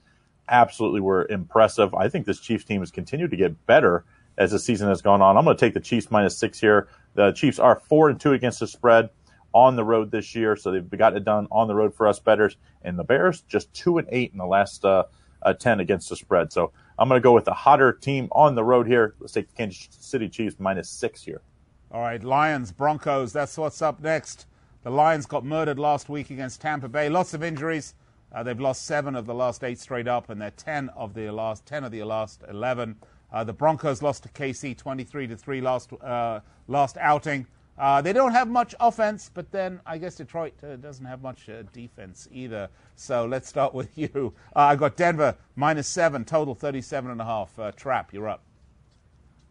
absolutely were impressive. I think this Chiefs team has continued to get better as the season has gone on. I'm going to take the Chiefs minus six here. The Chiefs are four and two against the spread on the road this year, so they've got it done on the road for us betters. And the Bears just two and eight in the last uh, uh, ten against the spread. So I'm going to go with the hotter team on the road here. Let's take the Kansas City Chiefs minus six here. All right, Lions, Broncos, that's what's up next. The Lions got murdered last week against Tampa Bay. Lots of injuries. Uh, they've lost seven of the last eight straight up, and they're ten of the last ten of the last eleven. Uh, the Broncos lost to KC 23 to three last uh, last outing. Uh, they don't have much offense, but then I guess Detroit uh, doesn't have much uh, defense either. So let's start with you. Uh, I got Denver minus seven, total 37 and a half. Trap, you're up.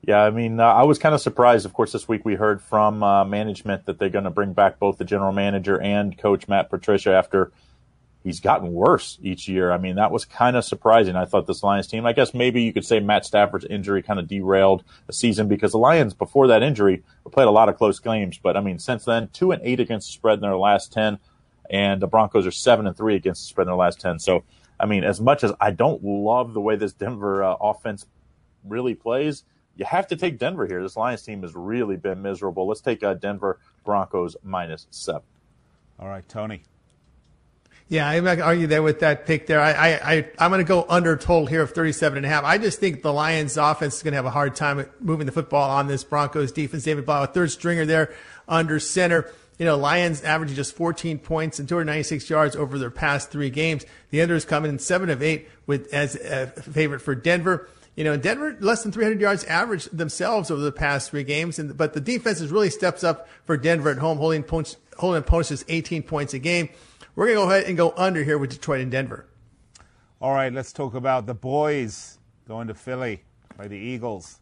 Yeah, I mean, I was kind of surprised. Of course, this week we heard from management that they're going to bring back both the general manager and coach Matt Patricia after he's gotten worse each year. I mean, that was kind of surprising. I thought this Lions team, I guess maybe you could say Matt Stafford's injury kind of derailed the season because the Lions, before that injury, played a lot of close games. But I mean, since then, two and eight against the spread in their last 10, and the Broncos are seven and three against the spread in their last 10. So, I mean, as much as I don't love the way this Denver uh, offense really plays, you have to take Denver here. This Lions team has really been miserable. Let's take uh, Denver Broncos minus seven. All right, Tony. Yeah, I'm not going to argue there with that pick there. I, I, I, I'm going to go under total here of 37 and a half. I just think the Lions offense is going to have a hard time moving the football on this Broncos defense. David Blough, a third stringer there under center. You know, Lions averaging just 14 points and 296 yards over their past three games. The under is coming in seven of eight with as a favorite for Denver. You know, Denver less than 300 yards average themselves over the past three games, and but the defense really steps up for Denver at home, holding points, holding opponents just 18 points a game. We're gonna go ahead and go under here with Detroit and Denver. All right, let's talk about the boys going to Philly by the Eagles.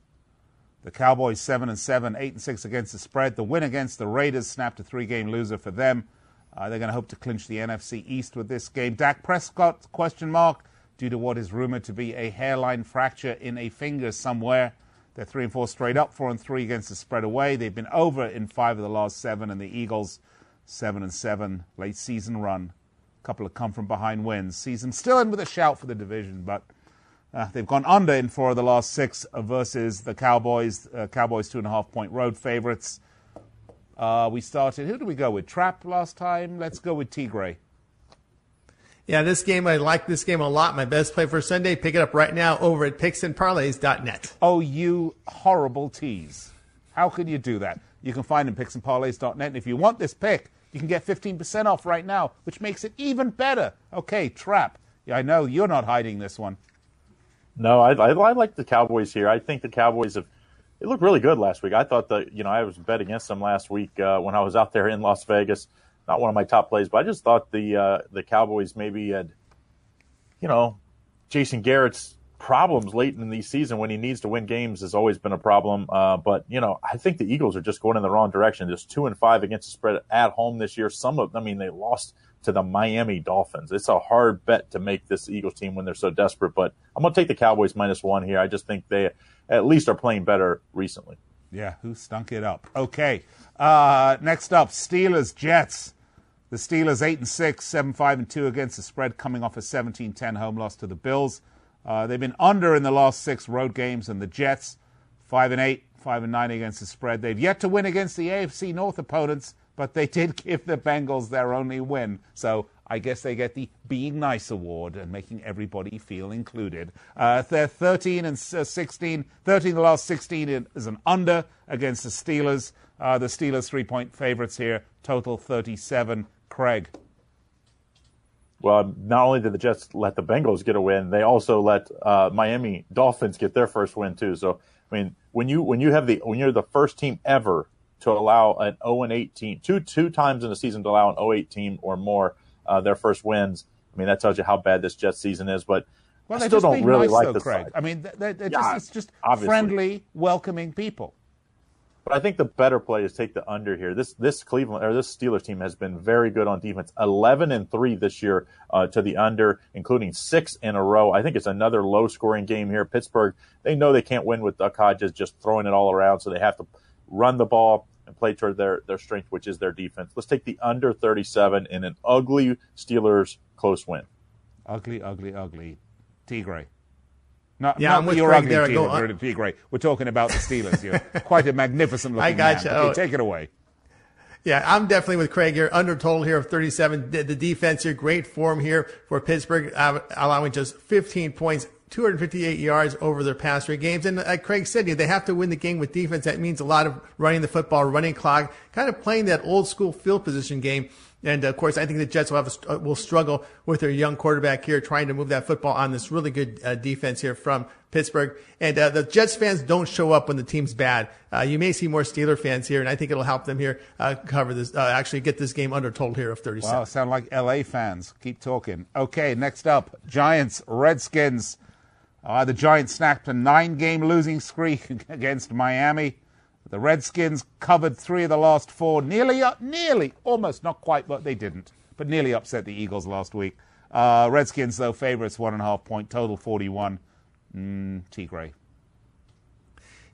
The Cowboys seven and seven, eight and six against the spread. The win against the Raiders snapped a three-game loser for them. Uh, they're going to hope to clinch the NFC East with this game. Dak Prescott question mark due to what is rumored to be a hairline fracture in a finger somewhere. They're three and four straight up, four and three against the spread away. They've been over in five of the last seven, and the Eagles seven and seven late season run. A couple of come from behind wins. Season still in with a shout for the division, but uh, they've gone under in four of the last six versus the Cowboys. Uh, Cowboys two and a half point road favorites. Uh, we started. Who did we go with? Trap last time. Let's go with Tigre. Yeah, this game, I like this game a lot. My best play for Sunday. Pick it up right now over at picksandparlays.net. Oh, you horrible tease. How can you do that? You can find them picksandparlays.net. And if you want this pick, you can get 15% off right now, which makes it even better. Okay, trap. I know you're not hiding this one. No, I, I, I like the Cowboys here. I think the Cowboys have it looked really good last week. I thought that you know I was bet against them last week uh, when I was out there in Las Vegas not one of my top plays, but I just thought the uh, the Cowboys maybe had, you know, Jason Garrett's problems late in the season when he needs to win games has always been a problem. Uh, but you know, I think the Eagles are just going in the wrong direction. Just two and five against the spread at home this year. Some of, I mean, they lost to the Miami Dolphins. It's a hard bet to make this Eagles team when they're so desperate. But I'm going to take the Cowboys minus one here. I just think they at least are playing better recently. Yeah, who stunk it up? Okay. Uh, next up, Steelers Jets. The Steelers eight and six, seven five and two against the spread, coming off a 17-10 home loss to the Bills. Uh, they've been under in the last six road games, and the Jets five and eight, five and nine against the spread. They've yet to win against the AFC North opponents, but they did give the Bengals their only win. So I guess they get the being nice award and making everybody feel included. Uh, they're 13 and uh, 16, 13 the last 16 is an under against the Steelers. Uh, the Steelers three point favorites here, total 37. Craig. Well, not only did the Jets let the Bengals get a win, they also let uh, Miami Dolphins get their first win too. So, I mean, when you when you have the when you're the first team ever to allow an 0 and 8 team two two times in a season to allow an 0 8 team or more uh, their first wins, I mean that tells you how bad this Jets season is. But well, I still don't really nice, like though, the Craig. side. I mean, they're, they're Yeah, just, it's just obviously. friendly, welcoming people. But I think the better play is take the under here. This this Cleveland or this Steelers team has been very good on defense. Eleven and three this year uh, to the under, including six in a row. I think it's another low scoring game here. Pittsburgh they know they can't win with Duck Hodges just throwing it all around, so they have to run the ball and play toward their their strength, which is their defense. Let's take the under thirty seven in an ugly Steelers close win. Ugly, ugly, ugly. Tigre. Not, Yeah, not I'm with your Craig ugly there. I go Tigre, un- Tigre. We're talking about the Steelers. You're quite a magnificent looking I gotcha. man. Okay, Oh. take it away. Yeah, I'm definitely with Craig here. Under total here of 37. The, defense here, great form here for Pittsburgh, uh, allowing just 15 points, 258 yards over their past three games. And like Craig said, you know, they have to win the game with defense. That means a lot of running the football, running clock, kind of playing that old school field position game. And of course, I think the Jets will have a, will struggle with their young quarterback here, trying to move that football on this really good uh, defense here from Pittsburgh. And uh, the Jets fans don't show up when the team's bad. Uh, you may see more Steeler fans here, and I think it'll help them here uh, cover this, uh, actually get this game under total here of 37. Wow, sound like LA fans. Keep talking. Okay, next up Giants, Redskins. Uh, the Giants snapped a nine game losing streak against Miami. The Redskins covered three of the last four, nearly, up, nearly, almost, not quite, but they didn't, but nearly upset the Eagles last week. Uh, Redskins, though, favorites, one and a half point, total 41. Mm, T Gray.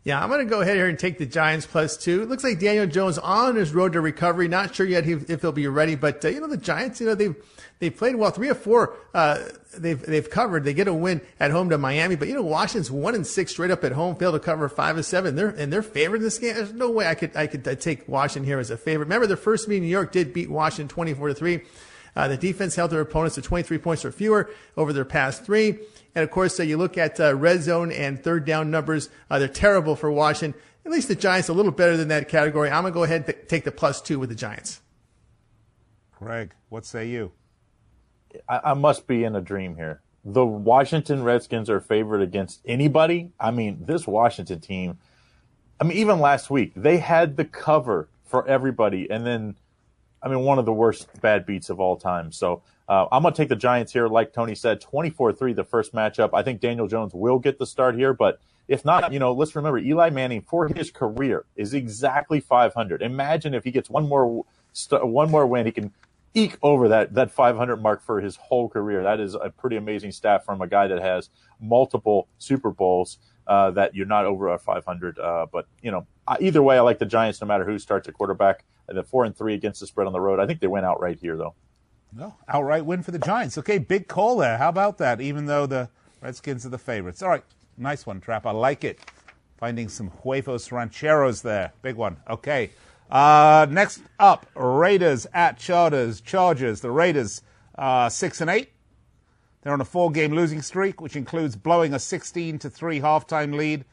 Yeah, I'm going to go ahead here and take the Giants plus two. It looks like Daniel Jones on his road to recovery. Not sure yet if he'll be ready, but uh, you know the Giants. You know they've they've played well. Three or four uh, they've they've covered. They get a win at home to Miami, but you know Washington's one and six straight up at home. Failed to cover five and seven. They're and they're favored in this game. There's no way I could I could uh, take Washington here as a favorite. Remember the first meeting in New York did beat Washington 24 to three. Uh, the defense held their opponents to 23 points or fewer over their past three. And of course, uh, you look at uh, red zone and third down numbers. Uh, they're terrible for Washington. At least the Giants a little better than that category. I'm going to go ahead and th- take the plus two with the Giants. Greg, what say you? I, I must be in a dream here. The Washington Redskins are favored against anybody. I mean, this Washington team. I mean, even last week they had the cover for everybody, and then, I mean, one of the worst bad beats of all time. So uh, I'm going to take the Giants here, like Tony said, 24-3 the first matchup. I think Daniel Jones will get the start here, but if not, you know, let's remember Eli Manning for his career is exactly 500. Imagine if he gets one more one more win, he can eke over that that 500 mark for his whole career. That is a pretty amazing stat from a guy that has multiple Super Bowls. Uh, that you're not over a 500. Uh, but you know, either way, I like the Giants no matter who starts at quarterback. The four and three against the spread on the road. I think they win outright here though. No, outright win for the Giants. Okay, big call there. How about that? Even though the Redskins are the favorites. All right, nice one, Trap. I like it. Finding some huevos rancheros there. Big one. Okay. Uh, next up, Raiders at Chargers. Chargers. The Raiders uh, six and eight. They're on a four-game losing streak, which includes blowing a 16 to three halftime lead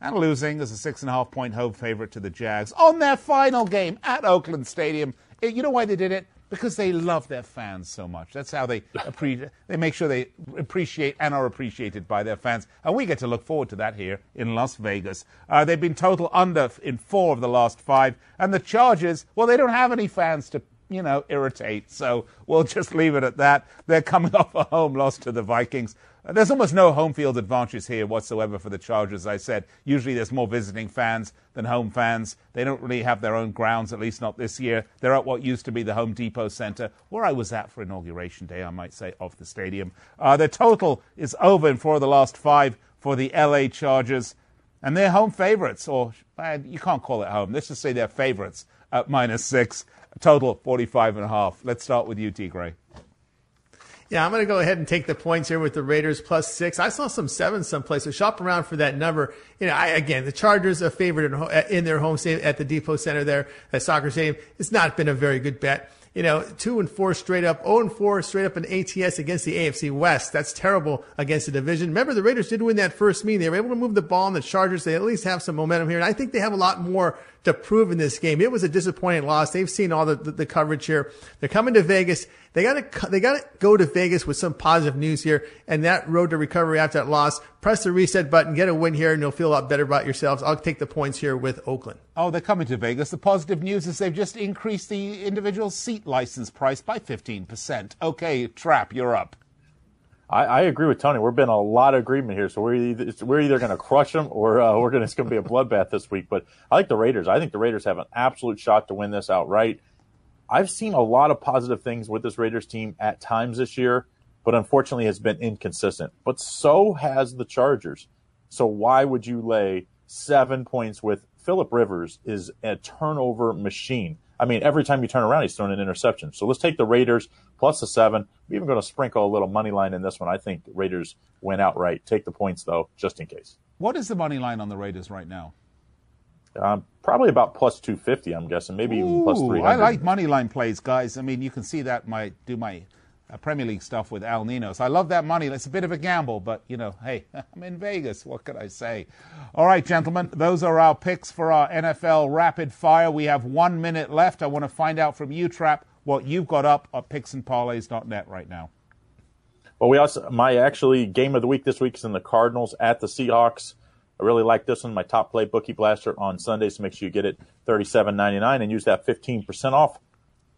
and losing as a six and a half point home favorite to the Jags on their final game at Oakland Stadium. You know why they did it? Because they love their fans so much. That's how they appre- they make sure they appreciate and are appreciated by their fans, and we get to look forward to that here in Las Vegas. Uh, they've been total under in four of the last five, and the Chargers, well, they don't have any fans to you know irritate, so we'll just leave it at that. They're coming off a home loss to the Vikings. There's almost no home field advantage here whatsoever for the Chargers. As I said usually there's more visiting fans than home fans. They don't really have their own grounds, at least not this year. They're at what used to be the Home Depot Center, where I was at for inauguration day, I might say, of the stadium. Uh, their total is over in four of the last five for the LA Chargers, and they're home favorites, or uh, you can't call it home. Let's just say they're favorites at minus six. Total 45 and a half. Let's start with you, T. Yeah, I'm going to go ahead and take the points here with the Raiders plus six. I saw some seven someplace. So shop around for that number. You know, I, again, the Chargers are favored in, uh, in their home stadium at the Depot Center there at Soccer Stadium. It's not been a very good bet you know, two and four straight up, 0 and four straight up in ATS against the AFC West. That's terrible against the division. Remember, the Raiders did win that first meeting. They were able to move the ball on the Chargers. They at least have some momentum here. And I think they have a lot more to prove in this game. It was a disappointing loss. They've seen all the, the, the coverage here. They're coming to Vegas. They got to they got to go to Vegas with some positive news here, and that road to recovery after that loss. Press the reset button, get a win here, and you'll feel a lot better about yourselves. I'll take the points here with Oakland. Oh, they're coming to Vegas. The positive news is they've just increased the individual seat license price by fifteen percent. Okay, Trap, you're up. I, I, agree with Tony. We're been a lot of agreement here, so we're either, we're either going to crush them or uh, we're going it's going to be a bloodbath this week. But I like the Raiders. I think the Raiders have an absolute shot to win this outright. I've seen a lot of positive things with this Raiders team at times this year, but unfortunately has been inconsistent. But so has the Chargers. So why would you lay seven points with Philip Rivers is a turnover machine. I mean, every time you turn around, he's throwing an interception. So let's take the Raiders plus a seven. I'm even going to sprinkle a little money line in this one. I think Raiders win outright. Take the points though, just in case. What is the money line on the Raiders right now? Um, probably about plus 250, I'm guessing, maybe Ooh, even plus 300. I like money line plays, guys. I mean, you can see that my do my uh, Premier League stuff with Al Nino. So I love that money. It's a bit of a gamble, but you know, hey, I'm in Vegas. What could I say? All right, gentlemen, those are our picks for our NFL rapid fire. We have one minute left. I want to find out from you, Trap, what you've got up at picksandparlays.net right now. Well, we also my actually game of the week this week is in the Cardinals at the Seahawks. I really like this one. My top play bookie blaster on Sunday, so make sure you get it thirty-seven ninety-nine and use that fifteen percent off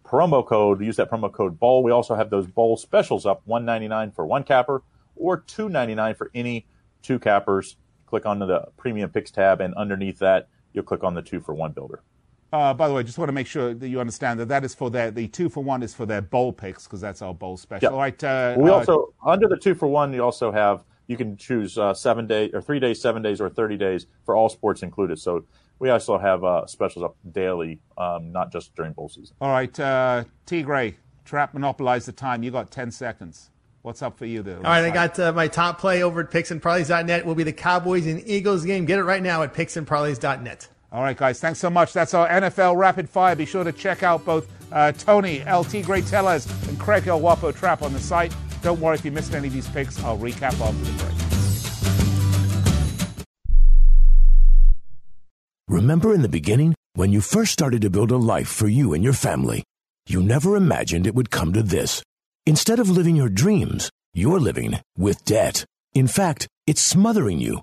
promo code. Use that promo code bowl. We also have those bowl specials up one ninety-nine for one capper or two ninety-nine for any two cappers. Click on the premium picks tab, and underneath that, you'll click on the two for one builder. Uh, by the way, just want to make sure that you understand that that is for their the two for one is for their bowl picks because that's our bowl special. Yep. All right. Uh, we uh, also under the two for one, you also have you can choose uh, seven days or three days, seven days, or 30 days for all sports included. So we also have uh, specials up daily, um, not just during bowl season. All right, uh, T. Gray, trap monopolize the time. You got 10 seconds. What's up for you there? All right, I got uh, my top play over at picksandparlays.net. Will be the Cowboys and Eagles game. Get it right now at picksandparlays.net. All right, guys, thanks so much. That's our NFL Rapid Fire. Be sure to check out both uh, Tony, LT Gray Tellez, and Craig El Guapo Trap on the site. Don't worry if you missed any of these picks. I'll recap after the break. Remember in the beginning when you first started to build a life for you and your family? You never imagined it would come to this. Instead of living your dreams, you're living with debt. In fact, it's smothering you.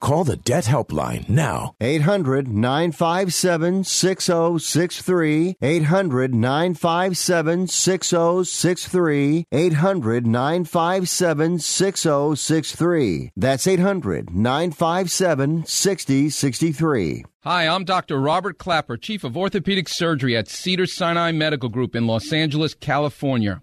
Call the Debt Helpline now. 800 957 6063. 800 957 6063. 800 957 6063. That's 800 957 6063. Hi, I'm Dr. Robert Klapper, Chief of Orthopedic Surgery at Cedar Sinai Medical Group in Los Angeles, California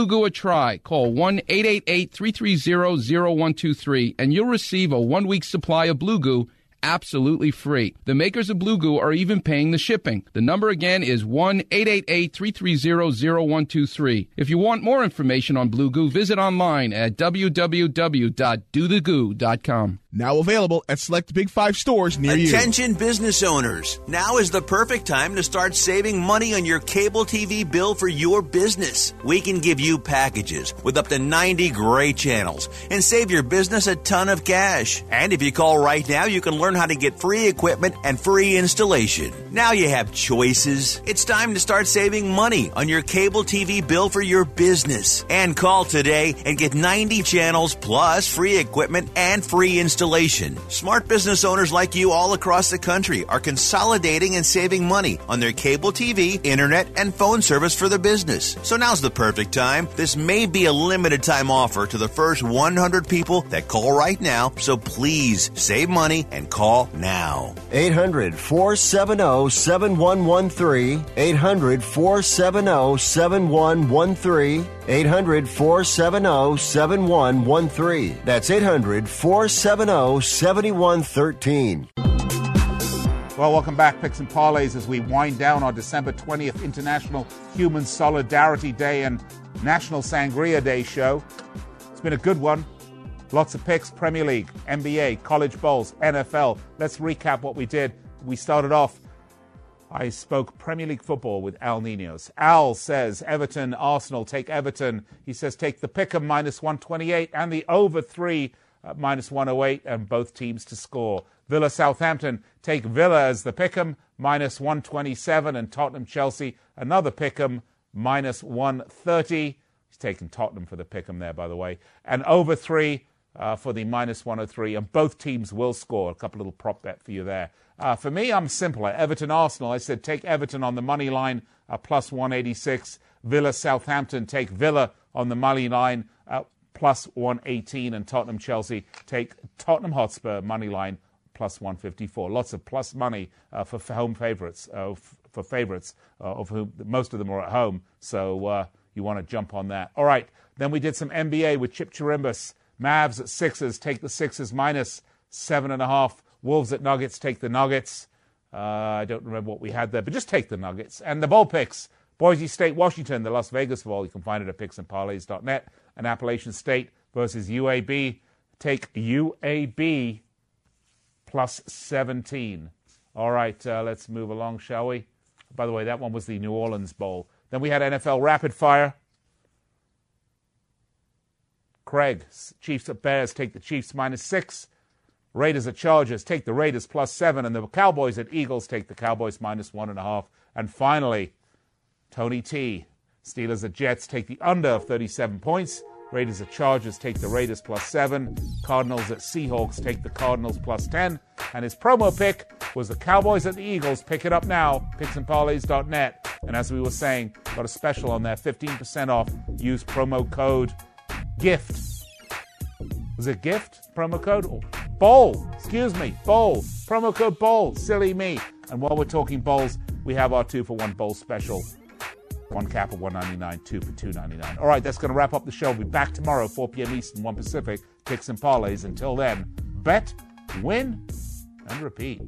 Goo a try. Call 1 888 330 0123 and you'll receive a one week supply of Blue Goo absolutely free. The makers of Blue Goo are even paying the shipping. The number again is 1 888 330 0123. If you want more information on Blue Goo, visit online at www.dothegoo.com. Now available at select Big Five stores near Attention you. Attention business owners. Now is the perfect time to start saving money on your cable TV bill for your business. We can give you packages with up to 90 great channels and save your business a ton of cash. And if you call right now, you can learn how to get free equipment and free installation. Now you have choices. It's time to start saving money on your cable TV bill for your business. And call today and get 90 channels plus free equipment and free installation installation. Smart business owners like you all across the country are consolidating and saving money on their cable TV, internet, and phone service for their business. So now's the perfect time. This may be a limited time offer to the first 100 people that call right now. So please save money and call now. 800 470 7113. 800 470 7113. 800 470 7113. That's 800 470 7113. Well, welcome back, Picks and Parlays, as we wind down our December 20th International Human Solidarity Day and National Sangria Day show. It's been a good one. Lots of picks Premier League, NBA, college bowls, NFL. Let's recap what we did. We started off I spoke Premier League football with Al Ninos. Al says Everton, Arsenal, take Everton. He says take the pick'em minus 128 and the over 3 uh, minus 108 and both teams to score. Villa, Southampton, take Villa as the pick'em minus 127 and Tottenham, Chelsea, another pick'em minus 130. He's taken Tottenham for the pick'em there, by the way. And over 3 uh, for the minus 103 and both teams will score. A couple little prop bet for you there. Uh, for me, I'm simpler. Everton Arsenal. I said take Everton on the money line, uh, plus 186. Villa Southampton, take Villa on the money line, uh, plus 118. And Tottenham Chelsea, take Tottenham Hotspur money line, plus 154. Lots of plus money uh, for, home favourites, uh, for favourites, of whom most of them are at home. So you want to jump on that. All right. Then we did some NBA with Chip Chirimbus. Mavs at Sixers, take the Sixers minus seven and a half. Wolves at Nuggets, take the Nuggets. Uh, I don't remember what we had there, but just take the Nuggets. And the bowl picks Boise State, Washington, the Las Vegas Bowl. You can find it at picksandparlays.net. And Appalachian State versus UAB. Take UAB plus 17. All right, uh, let's move along, shall we? By the way, that one was the New Orleans Bowl. Then we had NFL Rapid Fire. Craig, Chiefs at Bears, take the Chiefs minus six. Raiders at Chargers, take the Raiders plus seven. And the Cowboys at Eagles, take the Cowboys minus one and a half. And finally, Tony T. Steelers at Jets, take the under of 37 points. Raiders at Chargers, take the Raiders plus seven. Cardinals at Seahawks, take the Cardinals plus 10. And his promo pick was the Cowboys at the Eagles. Pick it up now, picksandparlays.net. And as we were saying, got a special on there 15% off. Use promo code GIFT. Was it GIFT? Promo code? Or bowl. Excuse me. Bowl. Promo code bowl. Silly me. And while we're talking bowls, we have our two for one bowl special. One cap of 199, two for 299. All right, that's going to wrap up the show. We'll be back tomorrow, 4 p.m. Eastern, 1 Pacific. Picks and parlays. Until then, bet, win, and repeat.